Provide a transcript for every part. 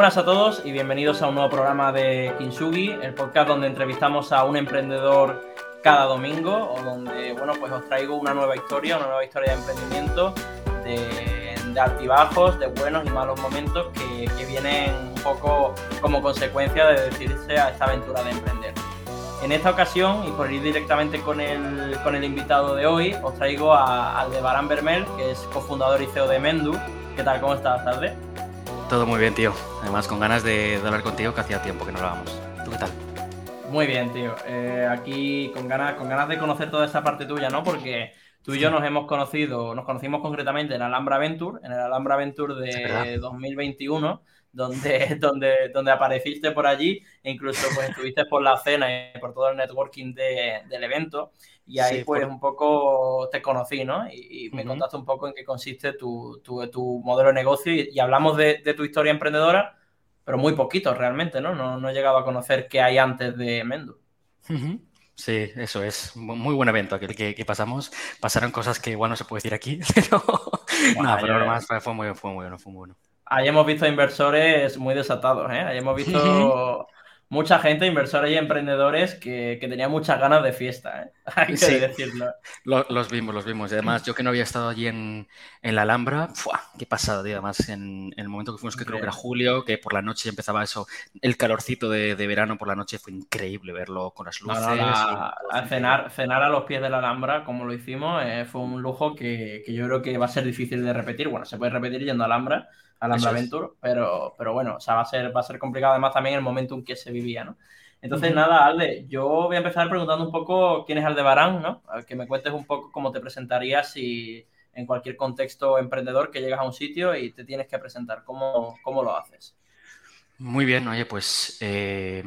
buenas a todos y bienvenidos a un nuevo programa de Kinsugi, el podcast donde entrevistamos a un emprendedor cada domingo o donde, bueno, pues os traigo una nueva historia, una nueva historia de emprendimiento, de, altibajos, de buenos y malos momentos que, que vienen un poco como consecuencia de decidirse a esta aventura de emprender. En esta ocasión, y por ir directamente con el, con el invitado de hoy, os traigo a Aldebarán Bermel, que es cofundador y CEO de Mendu. ¿Qué tal? ¿Cómo estás, Tarde? Todo muy bien, tío. Además, con ganas de, hablar contigo, que hacía tiempo que no hablábamos. ¿Tú qué tal? Muy bien, tío. Eh, aquí con ganas, con ganas de conocer toda esa parte tuya, ¿no? Porque tú y yo nos hemos conocido, nos conocimos concretamente en Alhambra Venture, en el Alhambra Venture de 2021 donde, donde, donde apareciste por allí e incluso pues estuviste por la cena y por todo el networking del evento y ahí pues un poco te conocí, ¿no? Y, me contaste un poco en qué consiste tu, tu, modelo de negocio y, hablamos de, tu historia emprendedora, pero muy poquito realmente, ¿no? No, he llegado a conocer qué hay antes de Mendo. Sí, eso es. Muy buen evento aquel que, pasamos. Pasaron cosas que igual no se puede decir aquí, pero, no, pero fue, fue, muy, fue muy bueno, fue muy bueno. Ahí hemos visto inversores muy desatados, ¿eh? Ahí hemos visto mucha gente, inversores y emprendedores que, que tenían muchas ganas de fiesta, ¿eh? hay que decirlo. Los, vimos, los vimos. Y además, yo que no había estado allí en, la Alhambra, ¡fua! qué pasada, tío. Además, en, el momento que fuimos, que creo que era julio, que por la noche empezaba eso, el calorcito de, verano por la noche, fue increíble verlo con las luces. a cenar, cenar a los pies de la Alhambra, como lo hicimos, eh, fue un lujo que, que, yo creo que va a ser difícil de repetir. Bueno, se puede repetir yendo a Alhambra, Alhambra Venture, pero, pero bueno, o sea, va a ser, va a ser complicado además también el momento en que se vivía, ¿no? Entonces, nada, Alde, yo voy a empezar preguntando un poco quién es Aldebarán, ¿no? Que me cuentes un poco cómo te presentarías si en cualquier contexto emprendedor que llegas a un sitio y te tienes que presentar, ¿cómo, cómo lo haces? Muy bien, oye, pues eh,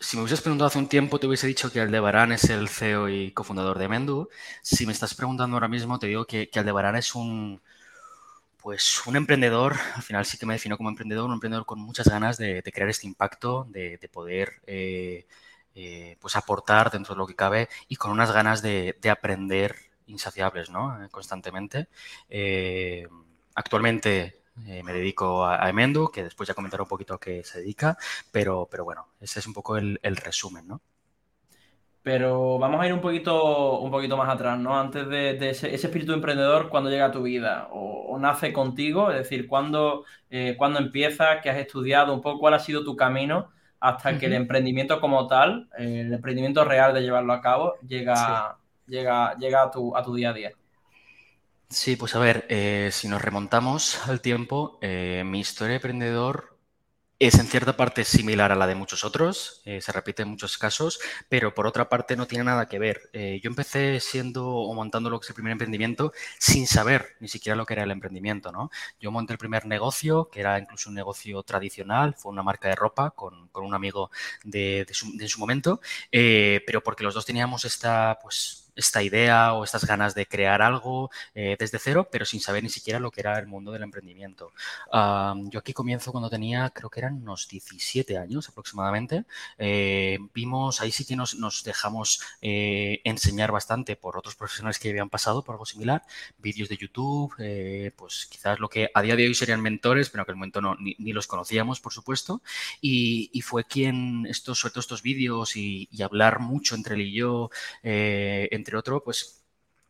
si me hubieses preguntado hace un tiempo, te hubiese dicho que Aldebarán es el CEO y cofundador de Mendu. Si me estás preguntando ahora mismo, te digo que, que Aldebarán es un, pues un emprendedor, al final sí que me defino como emprendedor, un emprendedor con muchas ganas de, crear este impacto, de, poder eh, eh, pues aportar dentro de lo que cabe y con unas ganas de, aprender insaciables, ¿no? Constantemente. Eh, actualmente me dedico a, Emendu, que después ya comentaré un poquito a qué se dedica, pero, pero bueno, ese es un poco el, el resumen, ¿no? Pero vamos a ir un poquito, un poquito más atrás, ¿no? Antes de, ese, espíritu emprendedor, ¿cuándo llega a tu vida? O, nace contigo? Es decir, ¿cuándo, eh, empiezas? ¿Qué has estudiado? Un poco cuál ha sido tu camino hasta que el emprendimiento como tal, el emprendimiento real de llevarlo a cabo, llega, llega, llega a, tu, a tu día a día. Sí, pues a ver, eh, si nos remontamos al tiempo, eh, mi historia de emprendedor es en cierta parte similar a la de muchos otros, eh, se repite en muchos casos, pero por otra parte no tiene nada que ver. Eh, yo empecé siendo o montando lo que es el primer emprendimiento sin saber ni siquiera lo que era el emprendimiento, ¿no? Yo monté el primer negocio, que era incluso un negocio tradicional, fue una marca de ropa con, un amigo de, su, su, momento, eh, pero porque los dos teníamos esta, pues, esta idea o estas ganas de crear algo eh, desde cero, pero sin saber ni siquiera lo que era el mundo del emprendimiento. yo aquí comienzo cuando tenía, creo que eran unos 17 años aproximadamente. Eh, vimos, ahí sí que nos, nos dejamos eh, enseñar bastante por otros profesionales que habían pasado por algo similar, vídeos de YouTube, pues quizás lo que a día de hoy serían mentores, pero en el momento no, ni, los conocíamos, por supuesto. Y, fue quien, estos, sobre estos vídeos y, hablar mucho entre él y yo, entre otro, pues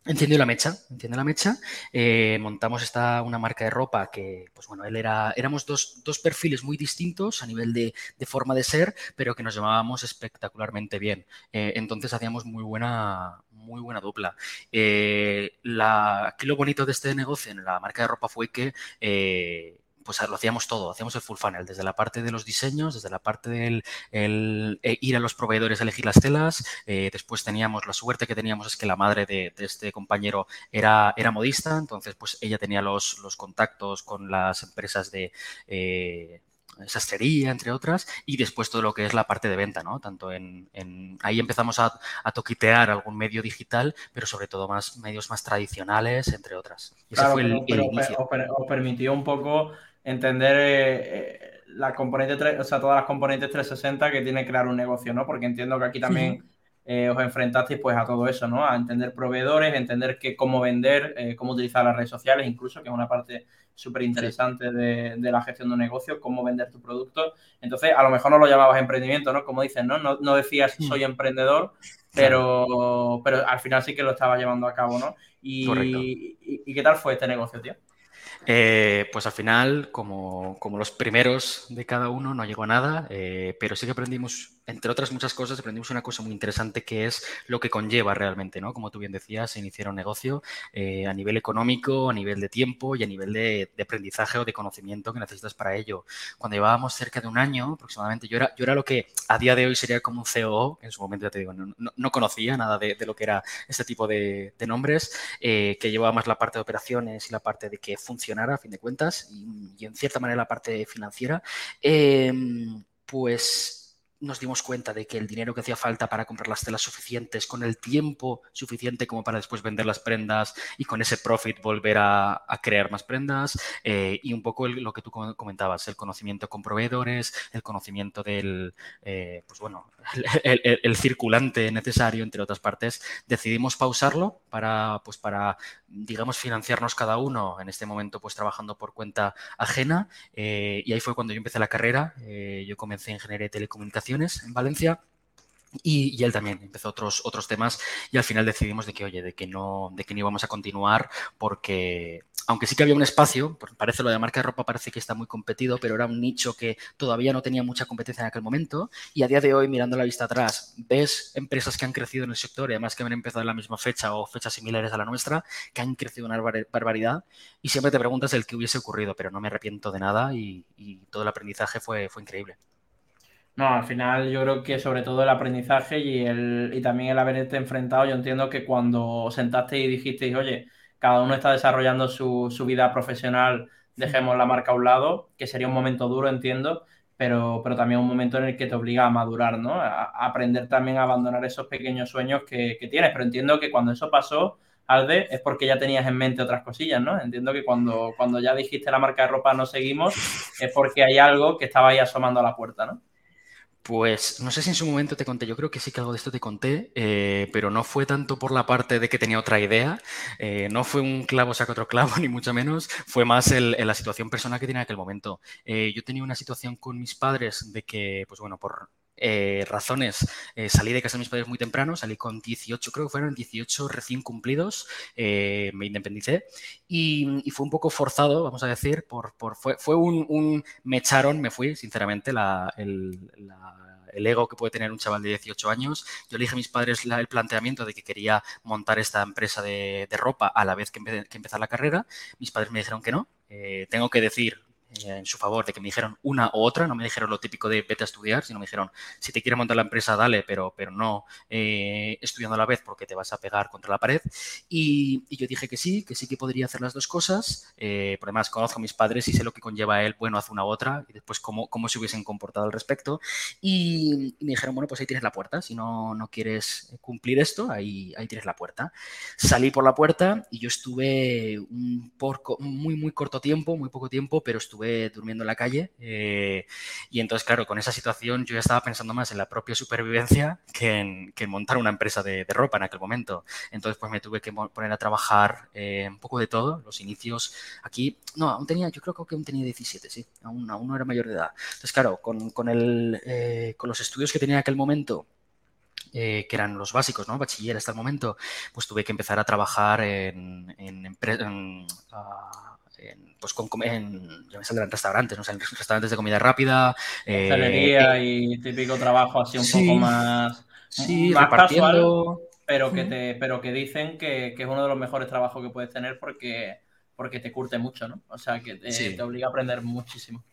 Entiendo la mecha, entiendo la mecha. Eh, montamos esta, una marca de ropa que, pues bueno, él era, éramos dos, dos perfiles muy distintos a nivel de, forma de ser, pero que nos llamábamos espectacularmente bien. Eh, entonces hacíamos muy buena, muy buena dupla. Eh, aquí lo bonito de este negocio en la marca de ropa fue que pues lo hacíamos todo, hacíamos el full funnel, desde la parte de los diseños, desde la parte del eh, ir a los proveedores a elegir las telas, eh, después teníamos, la suerte que teníamos es que la madre de, este compañero era, era modista, entonces pues ella tenía los, los contactos con las empresas de... Eh, sastrería, entre otras, y después todo lo que es la parte de venta, ¿no? Tanto en, ahí empezamos a, toquitear algún medio digital, pero sobre todo más medios más tradicionales, entre otras. ese fue el, inicio. Os, permitió un poco entender eh, eh, la componente, o sea, todas las componentes 360 que tiene crear un negocio, ¿no? Porque entiendo que aquí también eh, os enfrentasteis pues a todo eso, ¿no? A entender proveedores, entender que, cómo vender, eh, cómo utilizar las redes sociales, incluso, que es una parte súper interesante de, la gestión de un negocio, cómo vender tu producto. Entonces, a lo mejor no lo llamabas emprendimiento, ¿no? Como dices, ¿no? No, decías mm. soy emprendedor, pero, pero al final sí que lo estabas llevando a cabo, ¿no? Y, y, qué tal fue este negocio, tío? Eh, pues al final, como, como, los primeros de cada uno, no llegó a nada, pero sí que aprendimos entre otras muchas cosas, aprendimos una cosa muy interesante que es lo que conlleva realmente, ¿no? Como tú bien decías, iniciar un negocio eh, a nivel económico, a nivel de tiempo y a nivel de, aprendizaje o de conocimiento que necesitas para ello. Cuando llevábamos cerca de un año aproximadamente, yo era, yo era lo que a día de hoy sería como un COO, que en su momento ya te digo, no, conocía nada de, lo que era este tipo de, nombres, eh, que llevaba más la parte de operaciones y la parte de que funcionara a fin de cuentas y, en cierta manera la parte financiera. Em, pues nos dimos cuenta de que el dinero que hacía falta para comprar las telas suficientes, con el tiempo suficiente como para después vender las prendas y con ese profit volver a, crear más prendas, eh, y un poco lo que tú comentabas, el conocimiento con proveedores, el conocimiento del, eh, pues bueno, el, circulante necesario, entre otras partes, decidimos pausarlo para, pues para, digamos, financiarnos cada uno, en este momento pues trabajando por cuenta ajena, eh, y ahí fue cuando yo empecé la carrera, yo comencé ingeniería de en Valencia. Y, él también empezó otros, otros temas y al final decidimos de que, oye, de que no, de que no íbamos a continuar porque, aunque sí que había un espacio, parece lo de marca de ropa parece que está muy competido, pero era un nicho que todavía no tenía mucha competencia en aquel momento y a día de hoy, mirando la vista atrás, ves empresas que han crecido en el sector y además que han empezado en la misma fecha o fechas similares a la nuestra, que han crecido una barbaridad y siempre te preguntas el que hubiese ocurrido, pero no me arrepiento de nada y, y todo el aprendizaje fue, fue increíble. No, al final yo creo que sobre todo el aprendizaje y, el, y también el haberte enfrentado, yo entiendo que cuando sentaste y dijisteis, oye, cada uno está desarrollando su, vida profesional, dejemos la marca a un lado, que sería un momento duro, entiendo, pero, pero también un momento en el que te obliga a madurar, ¿no? A, aprender también a abandonar esos pequeños sueños que, que, tienes. Pero entiendo que cuando eso pasó, Alde, es porque ya tenías en mente otras cosillas, ¿no? Entiendo que cuando, cuando ya dijiste la marca de ropa no seguimos, es porque hay algo que estaba ahí asomando a la puerta, ¿no? Pues no sé si en su momento te conté, yo creo que sí que algo de esto te conté, eh, pero no fue tanto por la parte de que tenía otra idea, eh, no fue un clavo saca otro clavo, ni mucho menos, fue más el, la situación personal que tenía en aquel momento. Eh, yo tenía una situación con mis padres de que, pues bueno, por razones, salí de casa de mis padres muy temprano, salí con 18, creo que fueron 18 recién cumplidos, me independicé y, fue un poco forzado, vamos a decir, por, fue, fue un, me echaron, me fui, sinceramente, la, el, ego que puede tener un chaval de 18 años. Yo le dije a mis padres el planteamiento de que quería montar esta empresa de, ropa a la vez que, que, empezar la carrera. Mis padres me dijeron que no. Eh, tengo que decir eh, en su favor de que me dijeron una u otra, no me dijeron lo típico de vete a estudiar, sino me dijeron si te quieres montar la empresa, dale, pero, pero no eh, estudiando a la vez porque te vas a pegar contra la pared. Y, yo dije que sí, que sí que podría hacer las dos cosas. Eh, por además, conozco a mis padres y sé lo que conlleva él, bueno, hace una u otra, y después cómo, cómo se hubiesen comportado al respecto. Y, me dijeron, bueno, pues ahí tienes la puerta, si no, no quieres cumplir esto, ahí, ahí tienes la puerta. Salí por la puerta y yo estuve un porco, muy, muy corto tiempo, muy poco tiempo, pero estuve durmiendo en la calle. Eh, y entonces, claro, con esa situación yo ya estaba pensando más en la propia supervivencia que en, montar una empresa de, ropa en aquel momento. Entonces, pues me tuve que poner a trabajar eh, un poco de todo. Los inicios aquí, no, aún tenía, yo creo que aún tenía 17, sí, aún, aún no era mayor de edad. Entonces, claro, con, con, el, eh, con los estudios que tenía en aquel momento, que eran los básicos, ¿no? Bachiller hasta el momento, pues tuve que empezar a trabajar en, en, en pues con, en, yo me saldrán restaurantes, ¿no? en restaurantes de comida rápida. Eh, y típico trabajo así un poco más, sí, repartiendo. pero que te, pero que dicen que, es uno de los mejores trabajos que puedes tener porque, porque te curte mucho, ¿no? O sea que te obliga a aprender muchísimo.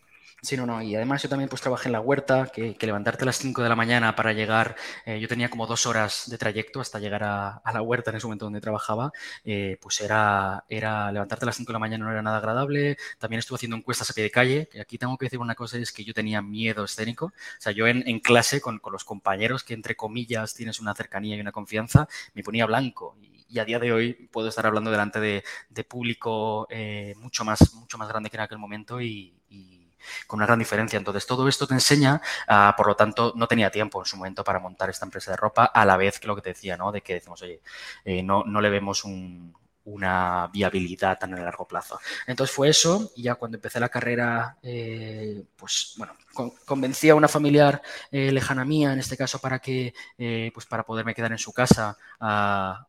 Sí, no, no. Y además yo también pues trabajé en la huerta, que, levantarte a las 5 de la mañana para llegar, eh, yo tenía como dos horas de trayecto hasta llegar a, la huerta en ese momento donde trabajaba, eh, pues era, era levantarte a las 5 de la mañana no era nada agradable. También estuve haciendo encuestas a pie de calle, que aquí tengo que decir una cosa, es que yo tenía miedo escénico. O sea, yo en, clase con, los compañeros, que entre comillas tienes una cercanía y una confianza, me ponía blanco. Y, a día de hoy puedo estar hablando delante de, público eh, mucho, más, mucho más grande que en aquel momento y con una gran diferencia. Entonces, todo esto te enseña, uh, por lo tanto, no tenía tiempo en su momento para montar esta empresa de ropa, a la vez que lo que te decía, ¿no? De que decimos, oye, eh, no, no le vemos un, una viabilidad tan a largo plazo. Entonces fue eso y ya cuando empecé la carrera, eh, pues bueno, con, convencí a una familiar eh, lejana mía, en este caso para que, pues para poderme quedar en su casa, a,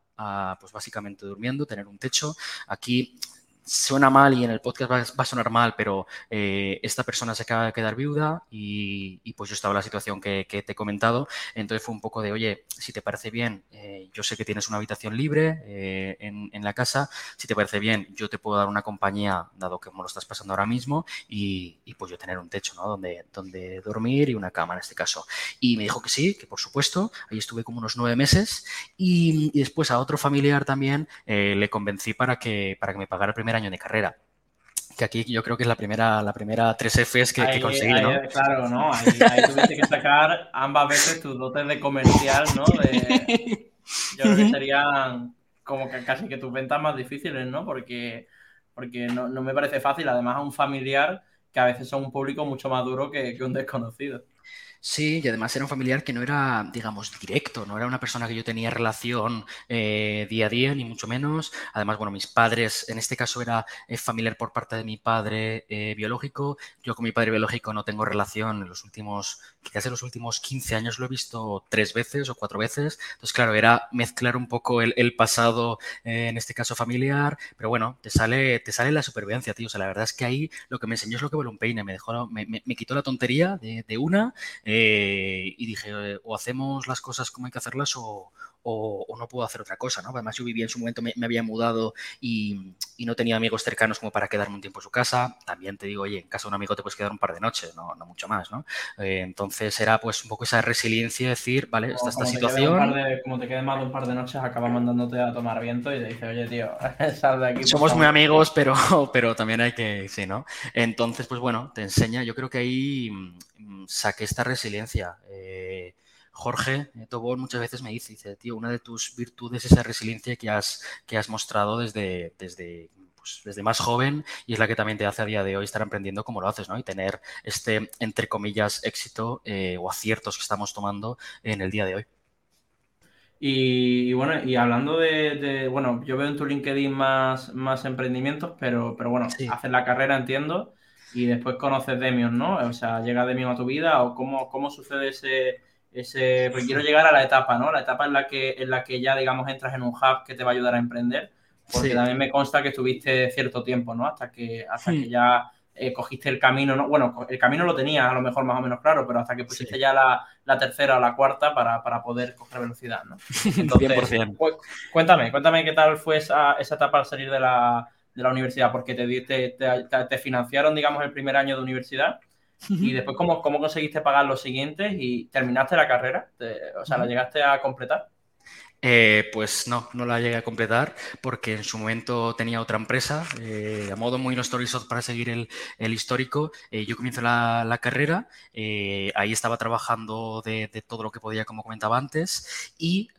pues básicamente durmiendo, tener un techo. Aquí suena mal y en el podcast va, a sonar mal, pero eh, esta persona se acaba de quedar viuda y, pues yo estaba en la situación que, te he comentado. Entonces fue un poco de, oye, si te parece bien, eh, yo sé que tienes una habitación libre eh, en, la casa, si te parece bien, yo te puedo dar una compañía, dado que como lo estás pasando ahora mismo, y, pues yo tener un techo, ¿no? Donde, donde dormir y una cama en este caso. Y me dijo que sí, que por supuesto, ahí estuve como unos nueve meses y después a otro familiar también eh, le convencí para que, para que me pagara el primer año de carrera. Que aquí yo creo que es la primera, la primera 3Fs que, ahí, que conseguí, ahí, ¿no? Claro, ¿no? Ahí, ahí, tuviste que sacar ambas veces tus dotes de comercial, ¿no? De, yo creo que serían como que casi que tus ventas más difíciles, ¿no? Porque, porque no, no me parece fácil, además a un familiar que a veces son un público mucho más duro que, que un desconocido. Sí, y además era un familiar que no era, digamos, directo, no era una persona que yo tenía relación eh, día a día, ni mucho menos. Además, bueno, mis padres, en este caso era eh, familiar por parte de mi padre eh, biológico. Yo con mi padre biológico no tengo relación en los últimos, quizás en los últimos 15 años lo he visto tres veces o cuatro veces. Entonces, claro, era mezclar un poco el, pasado, eh, en este caso familiar, pero bueno, te sale, te sale la supervivencia, tío. O sea, la verdad es que ahí lo que me enseñó es lo que vale peine, me dejó, me, quitó la tontería de, una. Eh, y dije, o hacemos las cosas como hay que hacerlas o, o, o, no puedo hacer otra cosa, ¿no? Además yo vivía en su momento, me, me había mudado y, y, no tenía amigos cercanos como para quedarme un tiempo en su casa. También te digo, oye, en casa de un amigo te puedes quedar un par de noches, no, no mucho más, ¿no? Eh, entonces era pues un poco esa resiliencia, decir, vale, está esta situación. De, como te quede de un par de noches, acaba mandándote a tomar viento y te dice, oye, tío, sal de aquí. Somos muy amigos, pero, pero también hay que, sí, ¿no? Entonces, pues bueno, te enseña, yo creo que ahí mmm, saqué esta resiliencia. Eh, Jorge Tobón muchas veces me dice, dice, tío, una de tus virtudes es esa resiliencia que has, que has mostrado desde, desde, pues, desde más joven y es la que también te hace a día de hoy estar emprendiendo como lo haces, ¿no? Y tener este, entre comillas, éxito eh, o aciertos que estamos tomando en el día de hoy. Y, y, bueno, y hablando de, de, bueno, yo veo en tu LinkedIn más, más emprendimientos, pero, pero bueno, sí. haces la carrera, entiendo, y después conoces Demion, ¿no? O sea, llega Demion a tu vida o cómo, cómo sucede ese, ese, pues quiero llegar a la etapa, ¿no? La etapa en la que, en la que ya, digamos, entras en un hub que te va a ayudar a emprender, porque sí. también me consta que estuviste cierto tiempo, ¿no? Hasta que, hasta sí. que ya eh, cogiste el camino, ¿no? Bueno, el camino lo tenías a lo mejor más o menos claro, pero hasta que pusiste sí. ya la, la, tercera o la cuarta para, para poder coger velocidad, ¿no? Entonces, 100%. Pues, cuéntame, cuéntame qué tal fue esa, esa etapa al salir de la, de la universidad, porque te, te, te, te financiaron, digamos, el primer año de universidad y después, ¿cómo, ¿cómo, conseguiste pagar los siguientes y terminaste la carrera? ¿Te, o sea, ¿la llegaste a completar? Eh, pues no, no la llegué a completar porque en su momento tenía otra empresa, eh, a modo muy no story para seguir el, el histórico. Eh, yo comienzo la, la carrera, ahí estaba trabajando de, de, todo lo que podía, como comentaba antes, y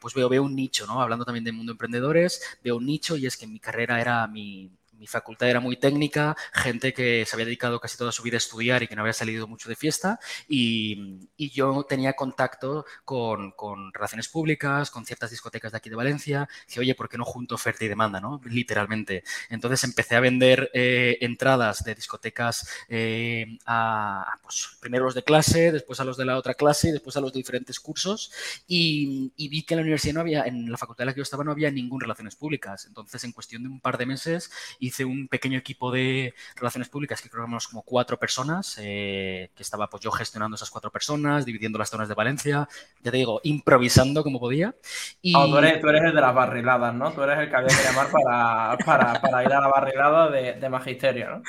pues veo, veo un nicho, ¿no? Hablando también del mundo de emprendedores, veo un nicho y es que mi carrera era mi, mi facultad era muy técnica, gente que se había dedicado casi toda su vida a estudiar y que no había salido mucho de fiesta, y, y yo tenía contacto con, con, relaciones públicas, con ciertas discotecas de aquí de Valencia, que oye, ¿por qué no junto oferta y demanda? ¿no? Literalmente. Entonces empecé a vender eh, entradas de discotecas eh, a, pues, primero los de clase, después a los de la otra clase y después a los de diferentes cursos, y, y vi que en la universidad no había, en la facultad en la que yo estaba no había ningún relaciones públicas. Entonces, en cuestión de un par de meses, hice un pequeño equipo de relaciones públicas que creo que éramos como cuatro personas, eh, que estaba pues yo gestionando esas cuatro personas, dividiendo las zonas de Valencia, ya te digo, improvisando como podía. Y... Oh, tú, eres, tú, eres, el de las barriladas, ¿no? Tú eres el que había que llamar para, para, para ir a la barrilada de, de, magisterio, ¿no?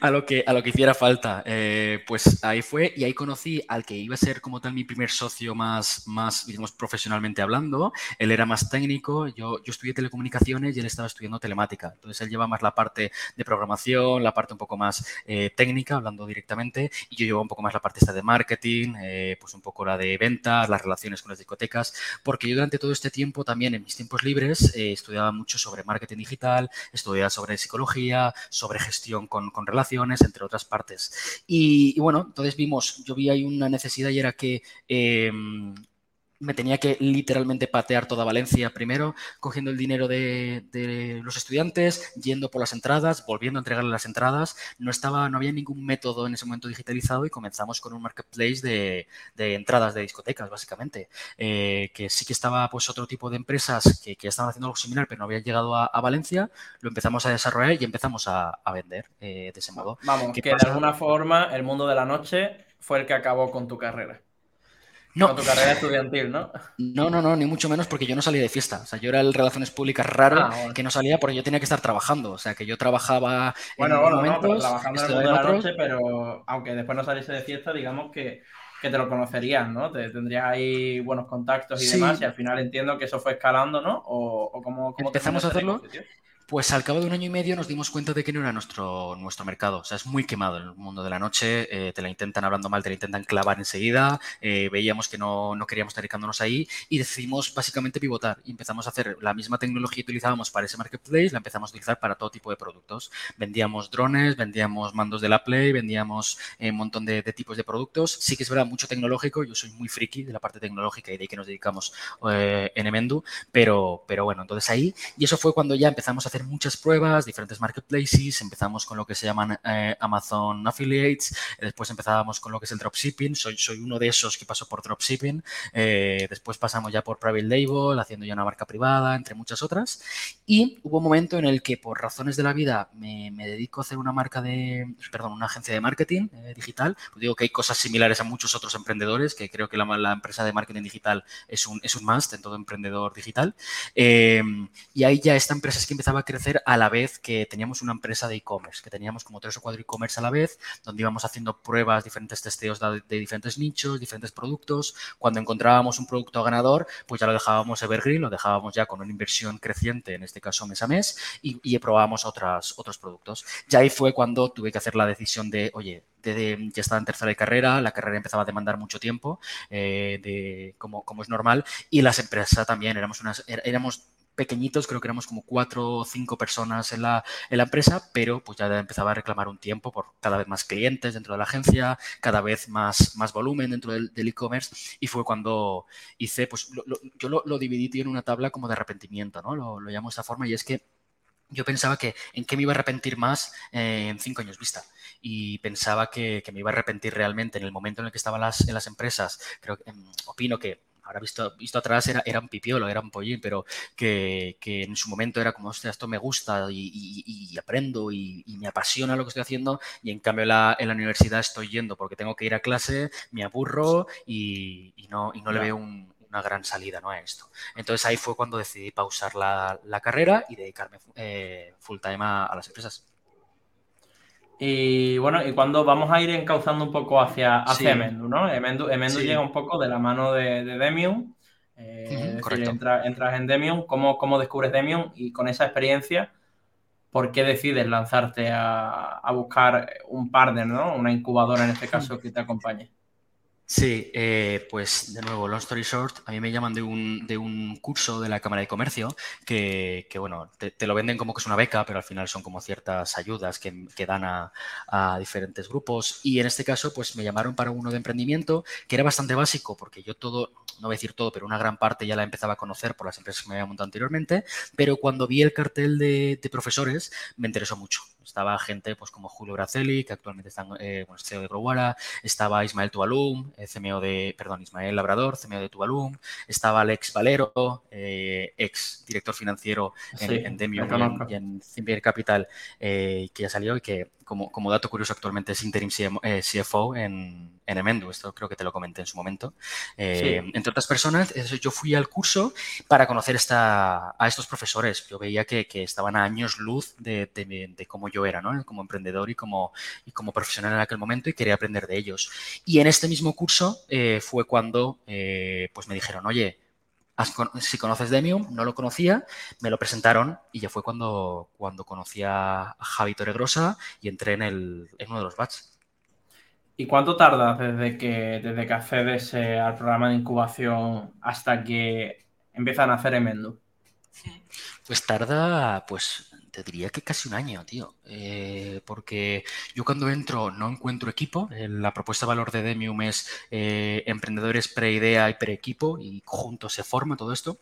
A lo que, a lo que hiciera falta. Eh, pues ahí fue y ahí conocí al que iba a ser como tal mi primer socio más, más digamos, profesionalmente hablando. Él era más técnico, yo, yo estudié telecomunicaciones y él estaba estudiando telemática. Entonces él lleva más la parte parte de programación, la parte un poco más eh, técnica, hablando directamente, y yo llevaba un poco más la parte esta de marketing, eh, pues un poco la de ventas, las relaciones con las discotecas, porque yo durante todo este tiempo también en mis tiempos libres eh, estudiaba mucho sobre marketing digital, estudiaba sobre psicología, sobre gestión con, relaciones, entre otras partes. Y, y, bueno, entonces vimos, yo vi ahí una necesidad y era que em, me tenía que literalmente patear toda Valencia primero, cogiendo el dinero de, los estudiantes, yendo por las entradas, volviendo a entregarle las entradas. No estaba, no había ningún método en ese momento digitalizado y comenzamos con un marketplace de, entradas de discotecas, básicamente. Eh, que sí que estaba pues otro tipo de empresas que, que estaban haciendo algo similar, pero no habían llegado a, Valencia. Lo empezamos a desarrollar y empezamos a, vender eh, de ese modo. Vamos, que de alguna forma el mundo de la noche fue el que acabó con tu carrera. No. tu carrera estudiantil, ¿no? No, no, no, ni mucho menos porque yo no salía de fiesta. O sea, yo era el Relaciones Públicas raro ah, que no salía porque yo tenía que estar trabajando. O sea, que yo trabajaba bueno, en bueno, momentos, trabajando en el mundo de la noche, pero aunque después no saliese de fiesta, digamos que, te lo conocerían, ¿no? Te tendrías ahí buenos contactos y demás y al final entiendo que eso fue escalando, ¿no? O, o cómo, Empezamos a hacerlo. Pues al cabo de un año y medio nos dimos cuenta de que no era nuestro, nuestro mercado. O sea, es muy quemado el mundo de la noche. Eh, te la intentan hablando mal, te la intentan clavar enseguida. Eh, veíamos que no, no, queríamos estar dedicándonos ahí y decidimos básicamente pivotar. Y empezamos a hacer la misma tecnología que utilizábamos para ese marketplace, la empezamos a utilizar para todo tipo de productos. Vendíamos drones, vendíamos mandos de la Play, vendíamos eh, un montón de, tipos de productos. Sí que es verdad, mucho tecnológico. Yo soy muy friki de la parte tecnológica y de ahí que nos dedicamos en Emendu. Pero, pero bueno, entonces ahí. Y eso fue cuando ya empezamos a muchas pruebas, diferentes marketplaces, empezamos con lo que se llaman eh, Amazon Affiliates, después empezábamos con lo que es el dropshipping, soy, soy uno de esos que pasó por dropshipping, eh, después pasamos ya por private label, haciendo ya una marca privada, entre muchas otras, y hubo un momento en el que por razones de la vida me, dedico a hacer una marca de, perdón, una agencia de marketing eh, digital, pues digo que hay cosas similares a muchos otros emprendedores, que creo que la, la empresa de marketing digital es un, es un must en todo emprendedor digital, y ahí ya esta empresa es que empezaba crecer a la vez que teníamos una empresa de e-commerce, que teníamos como tres o cuatro e-commerce a la vez, donde íbamos haciendo pruebas, diferentes testeos de, diferentes nichos, diferentes productos. Cuando encontrábamos un producto ganador, pues ya lo dejábamos evergreen, lo dejábamos ya con una inversión creciente, en este caso mes a mes, y, probábamos otras, otros productos. Ya ahí fue cuando tuve que hacer la decisión de, oye, ya estaba en tercera de carrera, la carrera empezaba a demandar mucho tiempo, eh, de, como, como es normal, y las empresas también, éramos, unas, éramos pequeñitos, creo que éramos como cuatro o cinco personas en la, en la, empresa, pero pues ya empezaba a reclamar un tiempo por cada vez más clientes dentro de la agencia, cada vez más, más volumen dentro del e-commerce y fue cuando hice, pues yo lo, lo, dividí en una tabla como de arrepentimiento, ¿no? Lo, lo llamo de esta forma y es que yo pensaba que en qué me iba a arrepentir más eh, en cinco años vista. Y pensaba que, que, me iba a arrepentir realmente en el momento en el que estaban las, en las empresas. Creo, em, opino que ahora visto, visto atrás era, era un pipiolo, era un pollín, pero que, en su momento era como, hostia, esto me gusta y, aprendo y, me apasiona lo que estoy haciendo y en cambio la, en la universidad estoy yendo porque tengo que ir a clase, me aburro y, no, no le veo una gran salida ¿no? a esto. Entonces ahí fue cuando decidí pausar la, carrera y dedicarme eh, full time a las empresas. Y bueno, y cuando vamos a ir encauzando un poco hacia, hacia Emendu, ¿no? Emendu, llega un poco de la mano de, Demium. Eh, entras en Demium, ¿cómo, ¿cómo, descubres Demium? Y con esa experiencia, ¿por qué decides lanzarte a, a buscar un partner, ¿no? Una incubadora en este caso que te acompañe. Sí, eh, pues de nuevo, long story short, a mí me llaman de un, de un curso de la Cámara de Comercio que, que bueno, te, lo venden como que es una beca, pero al final son como ciertas ayudas que, que dan a, a, diferentes grupos. Y en este caso, pues me llamaron para uno de emprendimiento que era bastante básico, porque yo todo, no voy a decir todo, pero una gran parte ya la empezaba a conocer por las empresas que me había montado anteriormente, pero cuando vi el cartel de, de profesores me interesó mucho. Estaba gente pues como Julio Bracelli, que actualmente está eh, bueno, CEO de Growara, estaba Ismael Tualum, eh, CMO de, perdón, Ismael Labrador, CMO de Tualum, estaba Alex Valero, eh, ex director financiero en, Demium y en, y Capital, que ya salió y que como, como dato curioso, actualmente es interim CFO eh, en, en Emendu. Esto creo que te lo comenté en su momento. Eh, entre otras personas, yo fui al curso para conocer esta, a estos profesores. Yo veía que, que estaban a años luz de, de, cómo yo era, ¿no? Como emprendedor y como, y como profesional en aquel momento y quería aprender de ellos. Y en este mismo curso eh, fue cuando pues me dijeron, oye, si conoces Demium, no lo conocía, me lo presentaron y ya fue cuando, cuando conocí a Javi Torregrosa y entré en, el, en uno de los batch. ¿Y cuánto tardas desde que, desde que accedes eh, al programa de incubación hasta que empiezan a hacer Emendo? Pues tarda, pues te diría que casi un año, tío. Eh, porque yo cuando entro no encuentro equipo. Eh, la propuesta de valor de Demium es eh, emprendedores pre-idea y pre-equipo y juntos se forma todo esto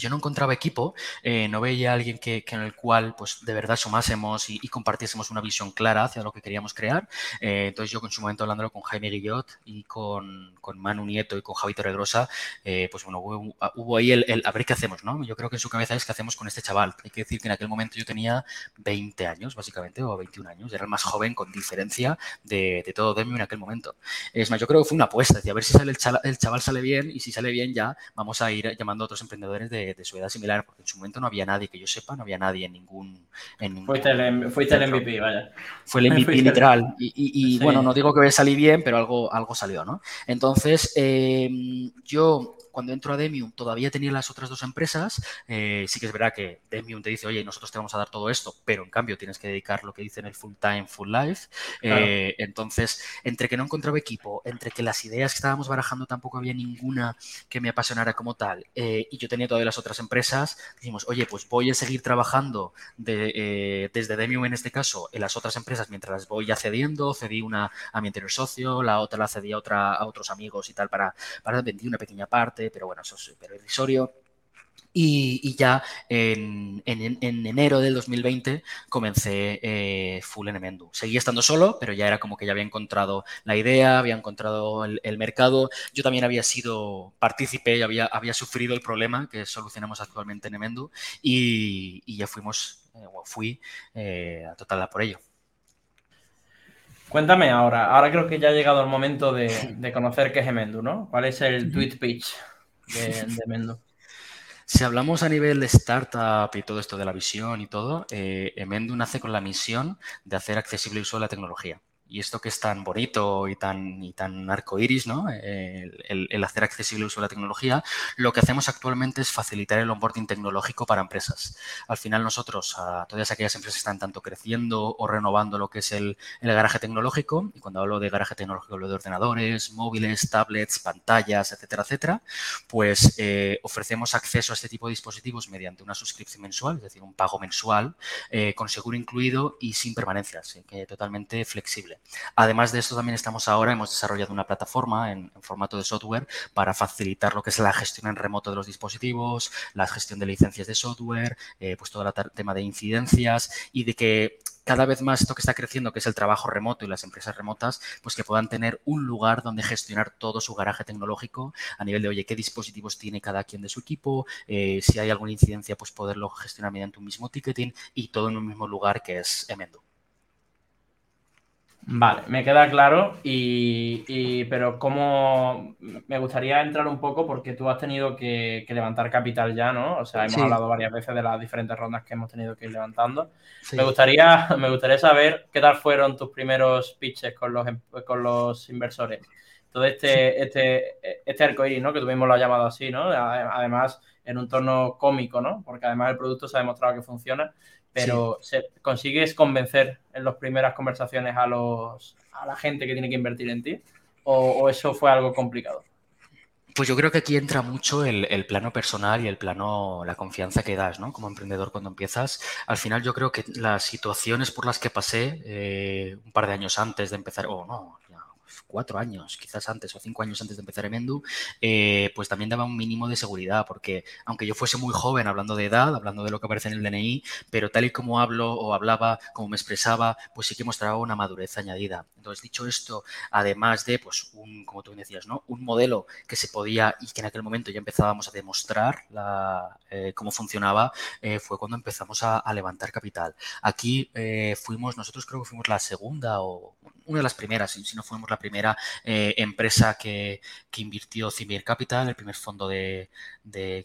yo no encontraba equipo, eh, no veía a alguien que, en el cual pues de verdad sumásemos y, compartiésemos una visión clara hacia lo que queríamos crear. Eh, entonces yo en su momento hablándolo con Jaime Guillot y con, con Manu Nieto y con Javi Torregrosa, eh, pues bueno, hubo, ahí el, a ver qué hacemos, ¿no? Yo creo que en su cabeza es qué hacemos con este chaval. Hay que decir que en aquel momento yo tenía 20 años, básicamente, o 21 años. Era el más joven con diferencia de, de todo Demi en aquel momento. Es más, yo creo que fue una apuesta, decía, a ver si sale el chaval, sale bien y si sale bien ya vamos a ir llamando a otros emprendedores de de, su edad similar, porque en su momento no había nadie, que yo sepa, no había nadie en ningún... En fuiste, el, fuiste el, MVP, vaya. Fue el MVP literal. Y, bueno, no digo que salí bien, pero algo, algo salió, ¿no? Entonces, eh, yo cuando entro a Demium todavía tenía las otras dos empresas. Eh, sí que es verdad que Demium te dice, oye, nosotros te vamos a dar todo esto, pero en cambio tienes que dedicar lo que dicen el full time, full life. Eh, entonces, entre que no encontraba equipo, entre que las ideas que estábamos barajando tampoco había ninguna que me apasionara como tal, eh, y yo tenía todas las otras empresas, dijimos, oye, pues voy a seguir trabajando desde Demium en este caso en las otras empresas mientras las voy accediendo. Cedí una a mi anterior socio, la otra la cedí a, otra, a otros amigos y tal para, para vender una pequeña parte pero bueno, eso es súper irrisorio. Y, ya en, enero del 2020 comencé eh, full en Emendu. Seguía estando solo, pero ya era como que ya había encontrado la idea, había encontrado el, mercado. Yo también había sido partícipe y había, había sufrido el problema que solucionamos actualmente en Emendu y, ya fuimos, eh, fui eh, a total por ello. Cuéntame ahora, ahora creo que ya ha llegado el momento de, conocer qué es Emendu, ¿no? ¿Cuál es el tweet pitch? De, Si hablamos a nivel de startup y todo esto de la visión y todo, eh, Emendu nace con la misión de hacer accesible el uso de la tecnología y esto que es tan bonito y tan, y tan arcoiris, ¿no? El, hacer accesible el uso de la tecnología, lo que hacemos actualmente es facilitar el onboarding tecnológico para empresas. Al final nosotros, a todas aquellas empresas que están tanto creciendo o renovando lo que es el, garaje tecnológico, y cuando hablo de garaje tecnológico hablo de ordenadores, móviles, tablets, pantallas, etcétera, etcétera, pues eh, ofrecemos acceso a este tipo de dispositivos mediante una suscripción mensual, es decir, un pago mensual, eh, con seguro incluido y sin permanencias, que totalmente flexible. Además de esto, también estamos ahora, hemos desarrollado una plataforma en, formato de software para facilitar lo que es la gestión en remoto de los dispositivos, la gestión de licencias de software, eh, pues todo el tema de incidencias y de que cada vez más esto que está creciendo, que es el trabajo remoto y las empresas remotas, pues que puedan tener un lugar donde gestionar todo su garaje tecnológico a nivel de, oye, qué dispositivos tiene cada quien de su equipo, eh, si hay alguna incidencia, pues poderlo gestionar mediante un mismo ticketing y todo en un mismo lugar que es Emendo. Vale, me queda claro, y, pero como me gustaría entrar un poco porque tú has tenido que, levantar capital ya, ¿no? O sea, hemos hablado varias veces de las diferentes rondas que hemos tenido que ir levantando. Me, gustaría, me gustaría saber qué tal fueron tus primeros pitches con los, em, con los inversores. Todo este, este, este arcoíris, ¿no? Que tuvimos lo llamado así, ¿no? Además, en un tono cómico, ¿no? Porque además el producto se ha demostrado que funciona pero ¿consigues convencer en las primeras conversaciones a, los, a la gente que tiene que invertir en ti? ¿O, eso fue algo complicado? Pues yo creo que aquí entra mucho el, plano personal y el plano, la confianza que das, ¿no? Como emprendedor cuando empiezas. Al final yo creo que las situaciones por las que pasé eh, un par de años antes de empezar, o no, cuatro años, quizás antes o cinco años antes de empezar Emendu, eh, pues también daba un mínimo de seguridad, porque aunque yo fuese muy joven hablando de edad, hablando de lo que aparece en el DNI, pero tal y como hablo o hablaba, como me expresaba, pues sí que mostraba una madurez añadida. Entonces, dicho esto, además de, pues, un, como tú decías, ¿no? Un modelo que se podía y que en aquel momento ya empezábamos a demostrar eh, cómo funcionaba, eh, fue cuando empezamos a, levantar capital. Aquí fuimos, nosotros creo que fuimos la segunda o una de las primeras, si no fuimos la primera eh, empresa que, invirtió Cimir Capital, el primer fondo de,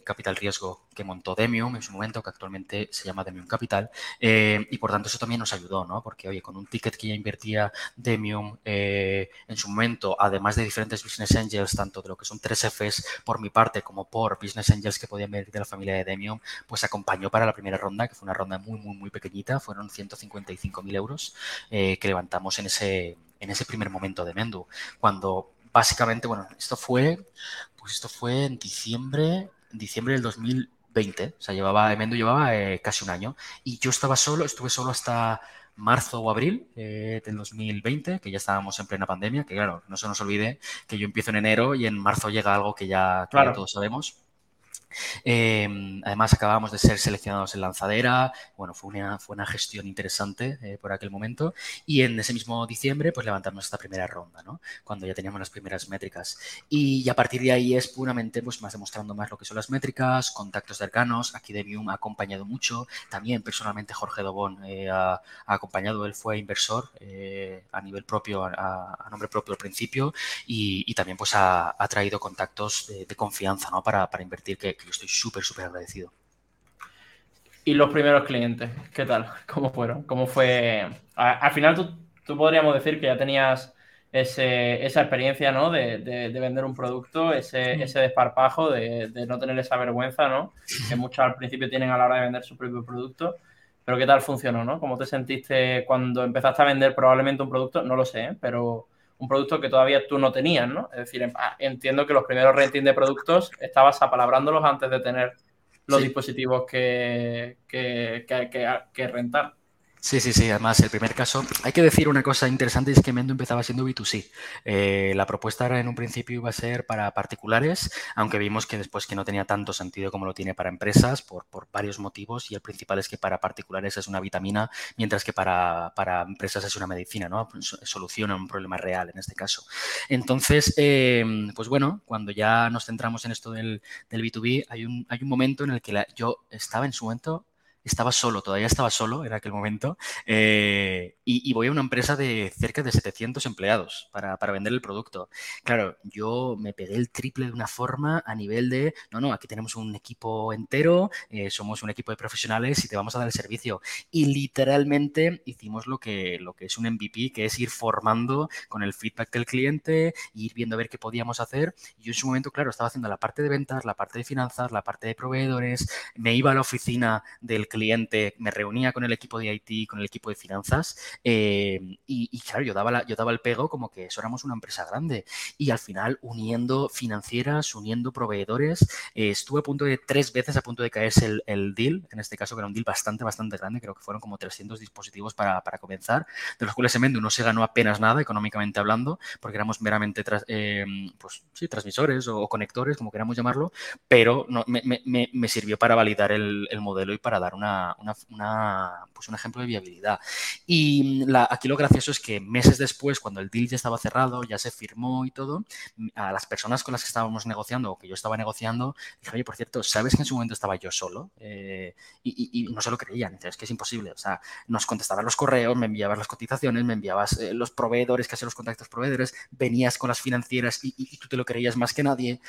capital riesgo que montó Demium en su momento, que actualmente se llama Demium Capital. Eh, y por tanto eso también nos ayudó, ¿no? Porque, oye, con un ticket que ya invertía Demium eh, en su momento, además de diferentes business angels, tanto de lo que son tres Fs por mi parte como por business angels que podían venir de la familia de Demium, pues acompañó para la primera ronda, que fue una ronda muy, muy, muy pequeñita, fueron 155.000 euros que levantamos en ese en ese primer momento de Mendu, cuando básicamente, bueno, esto fue, pues esto fue en diciembre, diciembre del 2020, o sea, llevaba, Mendu llevaba eh, casi un año, y yo estaba solo, estuve solo hasta marzo o abril eh, del 2020, que ya estábamos en plena pandemia, que claro, no se nos olvide que yo empiezo en enero y en marzo llega algo que ya, que todos sabemos. Em, además, acabamos de ser seleccionados en lanzadera. Bueno, fue una, fue una gestión interesante eh, por aquel momento. Y en ese mismo diciembre, pues levantamos esta primera ronda, ¿no? Cuando ya teníamos las primeras métricas. Y, a partir de ahí es puramente, pues más demostrando más lo que son las métricas, contactos cercanos. Aquí Debium ha acompañado mucho. También personalmente Jorge Dobón eh, ha, acompañado. Él fue inversor eh, a nivel propio, a, nombre propio al principio. Y, también pues ha, traído contactos de, confianza, ¿no? Para, para invertir que yo estoy súper, súper agradecido. ¿Y los primeros clientes? ¿Qué tal? ¿Cómo fueron? ¿Cómo fue? al final tú, podríamos decir que ya tenías esa experiencia, ¿no? De, vender un producto, ese, desparpajo, de, no tener esa vergüenza, ¿no? Que muchos al principio tienen a la hora de vender su propio producto. Pero ¿qué tal funcionó, no? ¿Cómo te sentiste cuando empezaste a vender probablemente un producto? No lo sé, ¿eh? pero un producto que todavía tú no tenías, ¿no? Es decir, ah, entiendo que los primeros renting de productos estabas apalabrándolos antes de tener los dispositivos que, que, que, rentar. Sí, sí, sí. Además, el primer caso, hay que decir una cosa interesante, es que Mendo empezaba siendo B2C. Eh, la propuesta era en un principio iba a ser para particulares, aunque vimos que después que no tenía tanto sentido como lo tiene para empresas, por, varios motivos, y el principal es que para particulares es una vitamina, mientras que para, empresas es una medicina, ¿no? Soluciona un problema real en este caso. Entonces, em, pues bueno, cuando ya nos centramos en esto del, B2B, hay un, hay un momento en el que yo estaba en su momento estaba solo, todavía estaba solo en aquel momento, eh, y, voy a una empresa de cerca de 700 empleados para, vender el producto. Claro, yo me pegué el triple de una forma a nivel de, no, no, aquí tenemos un equipo entero, eh, somos un equipo de profesionales y te vamos a dar el servicio. Y literalmente hicimos lo que, lo que es un MVP, que es ir formando con el feedback del cliente, ir viendo a ver qué podíamos hacer. Y yo en su momento, claro, estaba haciendo la parte de ventas, la parte de finanzas, la parte de proveedores, me iba a la oficina del cliente, me reunía con el equipo de IT, con el equipo de finanzas eh, y, claro, yo daba, yo daba el pego como que eso éramos una empresa grande. Y al final uniendo financieras, uniendo proveedores, eh, estuve a punto de tres veces a punto de caerse el, el, deal, en este caso que era un deal bastante, bastante grande, creo que fueron como 300 dispositivos para, para comenzar, de los cuales en Mendu no se ganó apenas nada económicamente hablando, porque éramos meramente eh, pues, sí, transmisores o, conectores, como queramos llamarlo, pero me, me, me, sirvió para validar el, el modelo y para dar una, una, pues un ejemplo de viabilidad. Y la, aquí lo gracioso es que meses después, cuando el deal ya estaba cerrado, ya se firmó y todo, a las personas con las que estábamos negociando o que yo estaba negociando, dije, oye, por cierto, ¿sabes que en su momento estaba yo solo? Eh, y, no se lo creían, es que es imposible. O sea, nos contestaban los correos, me enviabas las cotizaciones, me enviabas eh, los proveedores, que hacen los contactos proveedores, venías con las financieras y, y, tú te lo creías más que nadie.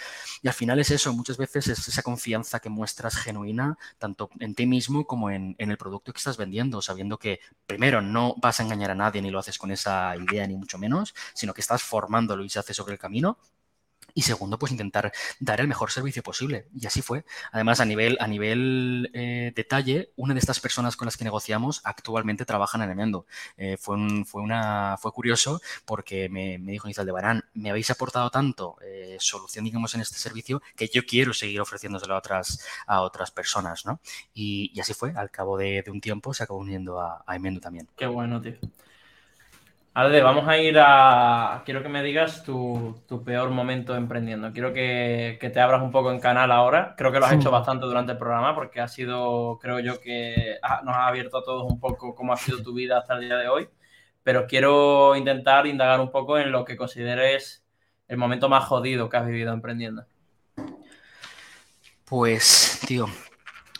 Y al final es eso, muchas veces es esa confianza que muestras genuina, tanto en ti mismo como en, en el producto que estás vendiendo, sabiendo que primero no vas a engañar a nadie ni lo haces con esa idea ni mucho menos, sino que estás formándolo y se hace sobre el camino y segundo, pues intentar dar el mejor servicio posible. Y así fue. Además, a nivel, a nivel eh, detalle, una de estas personas con las que negociamos actualmente trabajan en Emendo. Eh, fue, fue, una, fue curioso porque me, me dijo Nizal de Barán, me habéis aportado tanto eh, solución, digamos, en este servicio que yo quiero seguir ofreciéndoselo a otras, a otras personas, ¿no? Y, así fue. Al cabo de, un tiempo se acabó uniendo a, a Emendo también. Qué bueno, tío. Alde, vamos a ir a. Quiero que me digas tu, peor momento emprendiendo. Quiero que, te abras un poco en canal ahora. Creo que lo has hecho bastante durante el programa porque ha sido, creo yo, que nos ha abierto a todos un poco cómo ha sido tu vida hasta el día de hoy. Pero quiero intentar indagar un poco en lo que consideres el momento más jodido que has vivido emprendiendo. Pues, tío,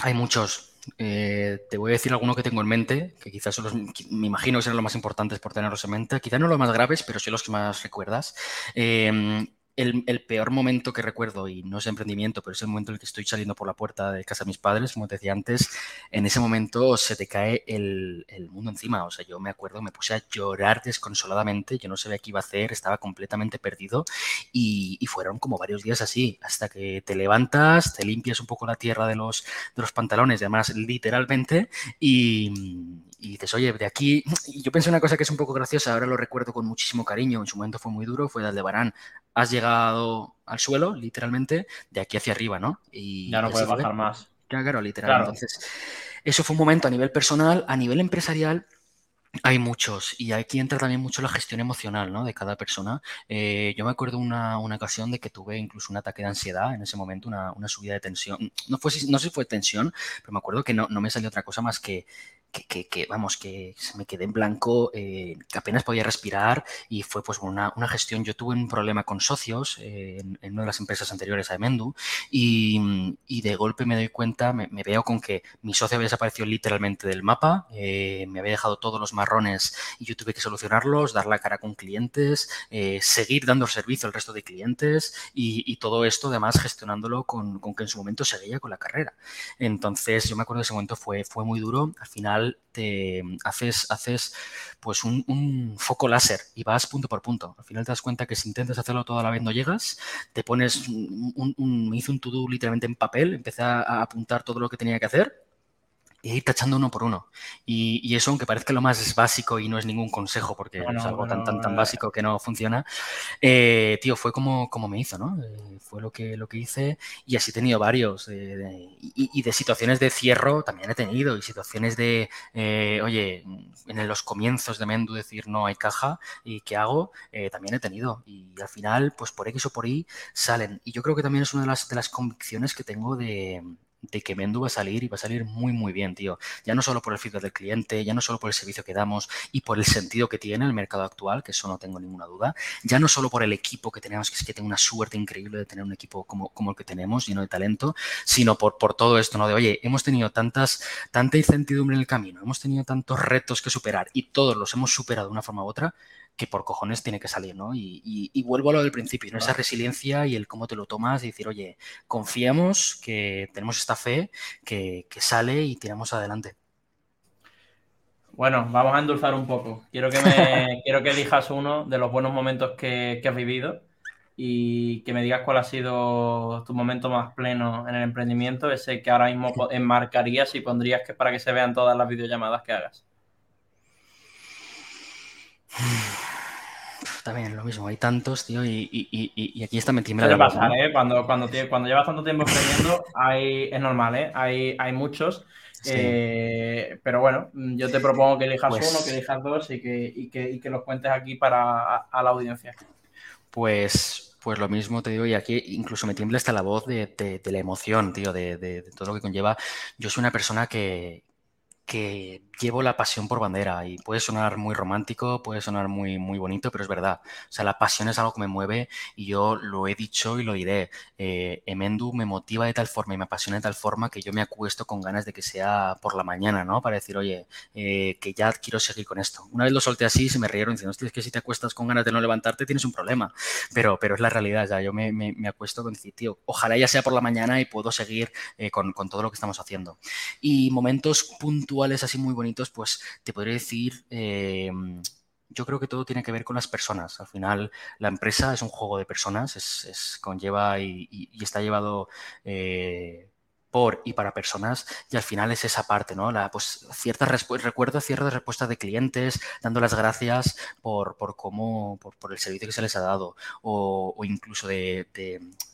hay muchos Eh, te voy a decir alguno que tengo en mente, que quizás son los, me imagino que serán los más importantes por tenerlos en mente. Quizás no los más graves, pero sí los que más recuerdas. Eh, el, peor momento que recuerdo, y no es emprendimiento, pero es el momento en el que estoy saliendo por la puerta de casa de mis padres, como te decía antes, en ese momento se te cae el, mundo encima. O sea, yo me acuerdo, me puse a llorar desconsoladamente, yo no sabía qué iba a hacer, estaba completamente perdido y, fueron como varios días así, hasta que te levantas, te limpias un poco la tierra de los, de los pantalones, además literalmente, y, y dices, oye, de aquí, y yo pensé una cosa que es un poco graciosa, ahora lo recuerdo con muchísimo cariño, en su momento fue muy duro, fue de Barán, has llegado al suelo, literalmente, de aquí hacia arriba, ¿no? Y ya no puedes bajar más. Claro, literal. Entonces, eso fue un momento a nivel personal, a nivel empresarial, hay muchos y aquí entra también mucho la gestión emocional ¿no? de cada persona. Eh, yo me acuerdo una, una ocasión de que tuve incluso un ataque de ansiedad en ese momento, una, una subida de tensión. No, fue, no sé si fue tensión, pero me acuerdo que no, no me salió otra cosa más que que, que, vamos, que me quedé en blanco, eh, que apenas podía respirar y fue pues una, una gestión. Yo tuve un problema con socios eh, en, una de las empresas anteriores a Emendu y, y de golpe me doy cuenta, me, veo con que mi socio había desaparecido literalmente del mapa, eh, me había dejado todos los marrones y yo tuve que solucionarlos, dar la cara con clientes, seguir dando servicio al resto de clientes y, y todo esto además gestionándolo con, con, que en su momento seguía con la carrera. Entonces yo me acuerdo que ese momento fue, fue muy duro. Al final te haces, haces pues un, foco láser y vas punto por punto. Al final te das cuenta que si intentas hacerlo toda la vez no llegas, te pones un, me hice un to-do literalmente en papel, empecé a apuntar todo lo que tenía que hacer y ir tachando uno por uno. Y, eso, aunque parezca lo más básico y no es ningún consejo, porque es algo tan, tan, tan básico que no funciona, eh, tío, fue como, como me hizo, ¿no? Eh, fue lo que, lo que hice y así he tenido varios. y, de situaciones de cierro también he tenido y situaciones de, eh, oye, en los comienzos de Mendu decir no hay caja y qué hago, también he tenido. Y al final, pues por X o por Y salen. Y yo creo que también es una de las, de las convicciones que tengo de, de que Mendu va a salir y va a salir muy, muy bien, tío. Ya no solo por el feedback del cliente, ya no solo por el servicio que damos y por el sentido que tiene el mercado actual, que eso no tengo ninguna duda, ya no solo por el equipo que tenemos, que es que tengo una suerte increíble de tener un equipo como, como el que tenemos, lleno de talento, sino por, por todo esto, ¿no? De, oye, hemos tenido tantas, tanta incertidumbre en el camino, hemos tenido tantos retos que superar y todos los hemos superado de una forma u otra, que por cojones tiene que salir, ¿no? Y, vuelvo a lo del principio, ¿no? Esa resiliencia y el cómo te lo tomas y decir, oye, confiamos que tenemos esta fe que, sale y tiramos adelante. Bueno, vamos a endulzar un poco. Quiero que, me, quiero que elijas uno de los buenos momentos que, que, has vivido y que me digas cuál ha sido tu momento más pleno en el emprendimiento, ese que ahora mismo enmarcarías y pondrías que para que se vean todas las videollamadas que hagas. También lo mismo, hay tantos, tío, y, aquí está me tiembla ¿eh? Cuando, cuando, cuando llevas tanto tiempo escribiendo, hay, es normal, ¿eh? Hay, hay muchos. Eh, pero bueno, yo te propongo que elijas pues uno, que elijas dos y que, que, los cuentes aquí para a, la audiencia. Pues, pues lo mismo te digo, y aquí incluso me tiembla hasta la voz de, la emoción, tío, de, de, todo lo que conlleva. Yo soy una persona que, que llevo la pasión por bandera y puede sonar muy romántico, puede sonar muy, muy bonito, pero es verdad. O sea, la pasión es algo que me mueve y yo lo he dicho y lo diré. Eh, Emendu me motiva de tal forma y me apasiona de tal forma que yo me acuesto con ganas de que sea por la mañana, ¿no? Para decir, oye, eh, que ya quiero seguir con esto. Una vez lo solté así se me rieron diciendo, es que si te acuestas con ganas de no levantarte tienes un problema. Pero, pero es la realidad, ya yo me, me, acuesto con decir, tío, ojalá ya sea por la mañana y puedo seguir eh, con, con todo lo que estamos haciendo. Y momentos puntuales así muy bonitos, pues te podría decir, eh, yo creo que todo tiene que ver con las personas. Al final, la empresa es un juego de personas, es, conlleva y, está llevado eh, por y para personas y al final es esa parte, ¿no? La, pues ciertas recuerdo ciertas respuestas de clientes dando las gracias por, por cómo, por, el servicio que se les ha dado o, incluso de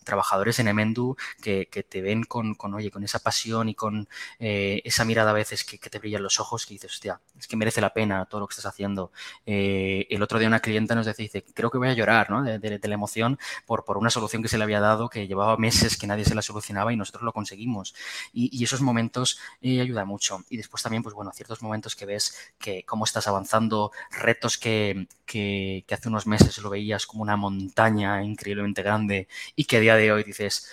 trabajadores en Emendu que, te ven con, oye, con esa pasión y con eh, esa mirada a veces que, te brillan los ojos, que dices, hostia, es que merece la pena todo lo que estás haciendo. Eh, el otro día una clienta nos decía, dice, creo que voy a llorar ¿no? de, la emoción por, por una solución que se le había dado, que llevaba meses que nadie se la solucionaba y nosotros lo conseguimos Y, esos momentos eh, ayudan mucho. Y después también, pues bueno, ciertos momentos que ves que cómo estás avanzando, retos que, que, hace unos meses lo veías como una montaña increíblemente grande y que a día de hoy dices,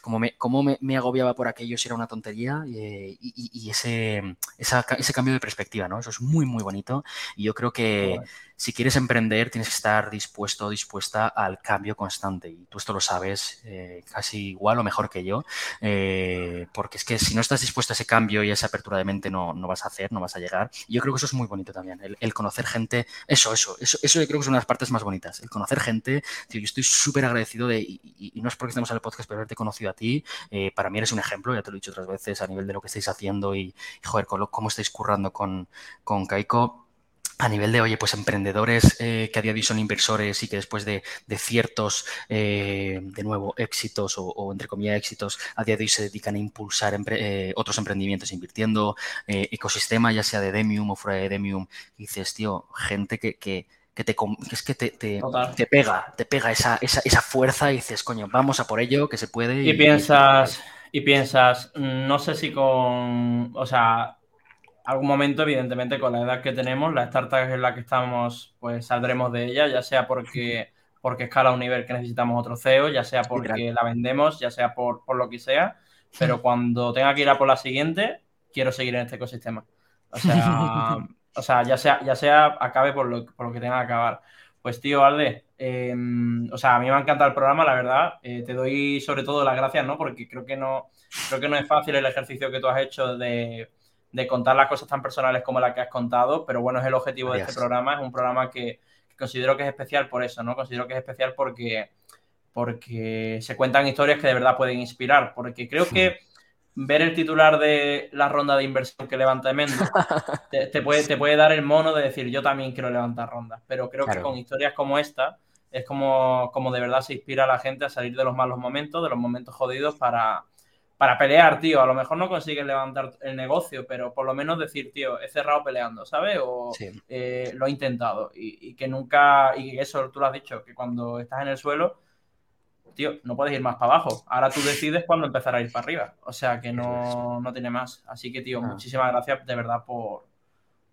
cómo me, cómo me, agobiaba por aquello si era una tontería y, y, ese, ese cambio de perspectiva, ¿no? Eso es muy, muy bonito. Y yo creo que si quieres emprender tienes que estar dispuesto o dispuesta al cambio constante. Y tú esto lo sabes eh, casi igual o mejor que yo. Eh, porque es que si no estás dispuesto a ese cambio y a esa apertura de mente no, no vas a hacer, no vas a llegar. Y yo creo que eso es muy bonito también, el, conocer gente, eso, eso, eso, eso yo creo que es una de las partes más bonitas, el conocer gente, tío, yo estoy súper agradecido de, y, no es porque estemos en el podcast, pero haberte conocido a ti, eh, para mí eres un ejemplo, ya te lo he dicho otras veces, a nivel de lo que estáis haciendo y, joder, cómo estáis currando con, con Kaiko a nivel de, oye, pues emprendedores eh, que a día de hoy son inversores y que después de, ciertos, eh, de nuevo, éxitos o, entre comillas éxitos, a día de hoy se dedican a impulsar eh, otros emprendimientos invirtiendo, ecosistema, ya sea de Demium o fuera de Demium, y dices, tío, gente que, que, que te, es que te, te, te, pega, te pega esa, esa, esa, fuerza y dices, coño, vamos a por ello, que se puede. Y, piensas, y piensas, no sé si con, o sea, algún momento, evidentemente, con la edad que tenemos, la startup en la que estamos, pues saldremos de ella, ya sea porque, porque escala un nivel que necesitamos otro CEO, ya sea porque la vendemos, ya sea por, lo que sea, pero cuando tenga que ir a por la siguiente, quiero seguir en este ecosistema. O sea, o sea ya sea, ya sea acabe por lo, por lo que tenga que acabar. Pues tío, Alde, em, o sea, a mí me ha encantado el programa, la verdad. Eh, te doy sobre todo las gracias, ¿no? Porque creo que no, creo que no es fácil el ejercicio que tú has hecho de de contar las cosas tan personales como la que has contado, pero bueno, es el objetivo de este programa, es un programa que, considero que es especial por eso, ¿no? Considero que es especial porque, porque se cuentan historias que de verdad pueden inspirar, porque creo que ver el titular de la ronda de inversión que levanta Emendo te, puede, te puede dar el mono de decir yo también quiero levantar rondas, pero creo que con historias como esta es como, como de verdad se inspira a la gente a salir de los malos momentos, de los momentos jodidos para para pelear, tío. A lo mejor no consigues levantar el negocio, pero por lo menos decir, tío, he cerrado peleando, ¿sabes? O eh, lo he intentado. Y, que nunca, y eso tú lo has dicho, que cuando estás en el suelo, tío, no puedes ir más para abajo. Ahora tú decides cuándo empezar a ir para arriba. O sea que no, no tiene más. Así que, tío, ah. muchísimas gracias de verdad por,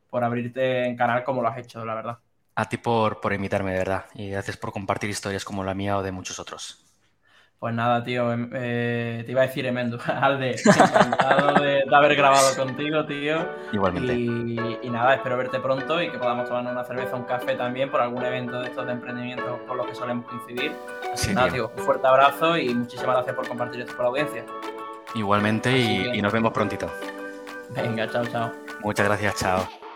por abrirte en canal como lo has hecho, la verdad. A ti por, por invitarme, de verdad. Y gracias por compartir historias como la mía o de muchos otros. Pues nada, tío, em, eh, te iba a decir Emendo, Alde, encantado de, haber grabado contigo, tío. Igualmente. Y, nada, espero verte pronto y que podamos tomar una cerveza, un café también por algún evento de estos de emprendimiento por los que solemos coincidir. Sí, nada, tío. un fuerte abrazo y muchísimas gracias por compartir esto con la audiencia. Igualmente y, y nos vemos prontito. Venga, chao, chao. Muchas gracias, chao.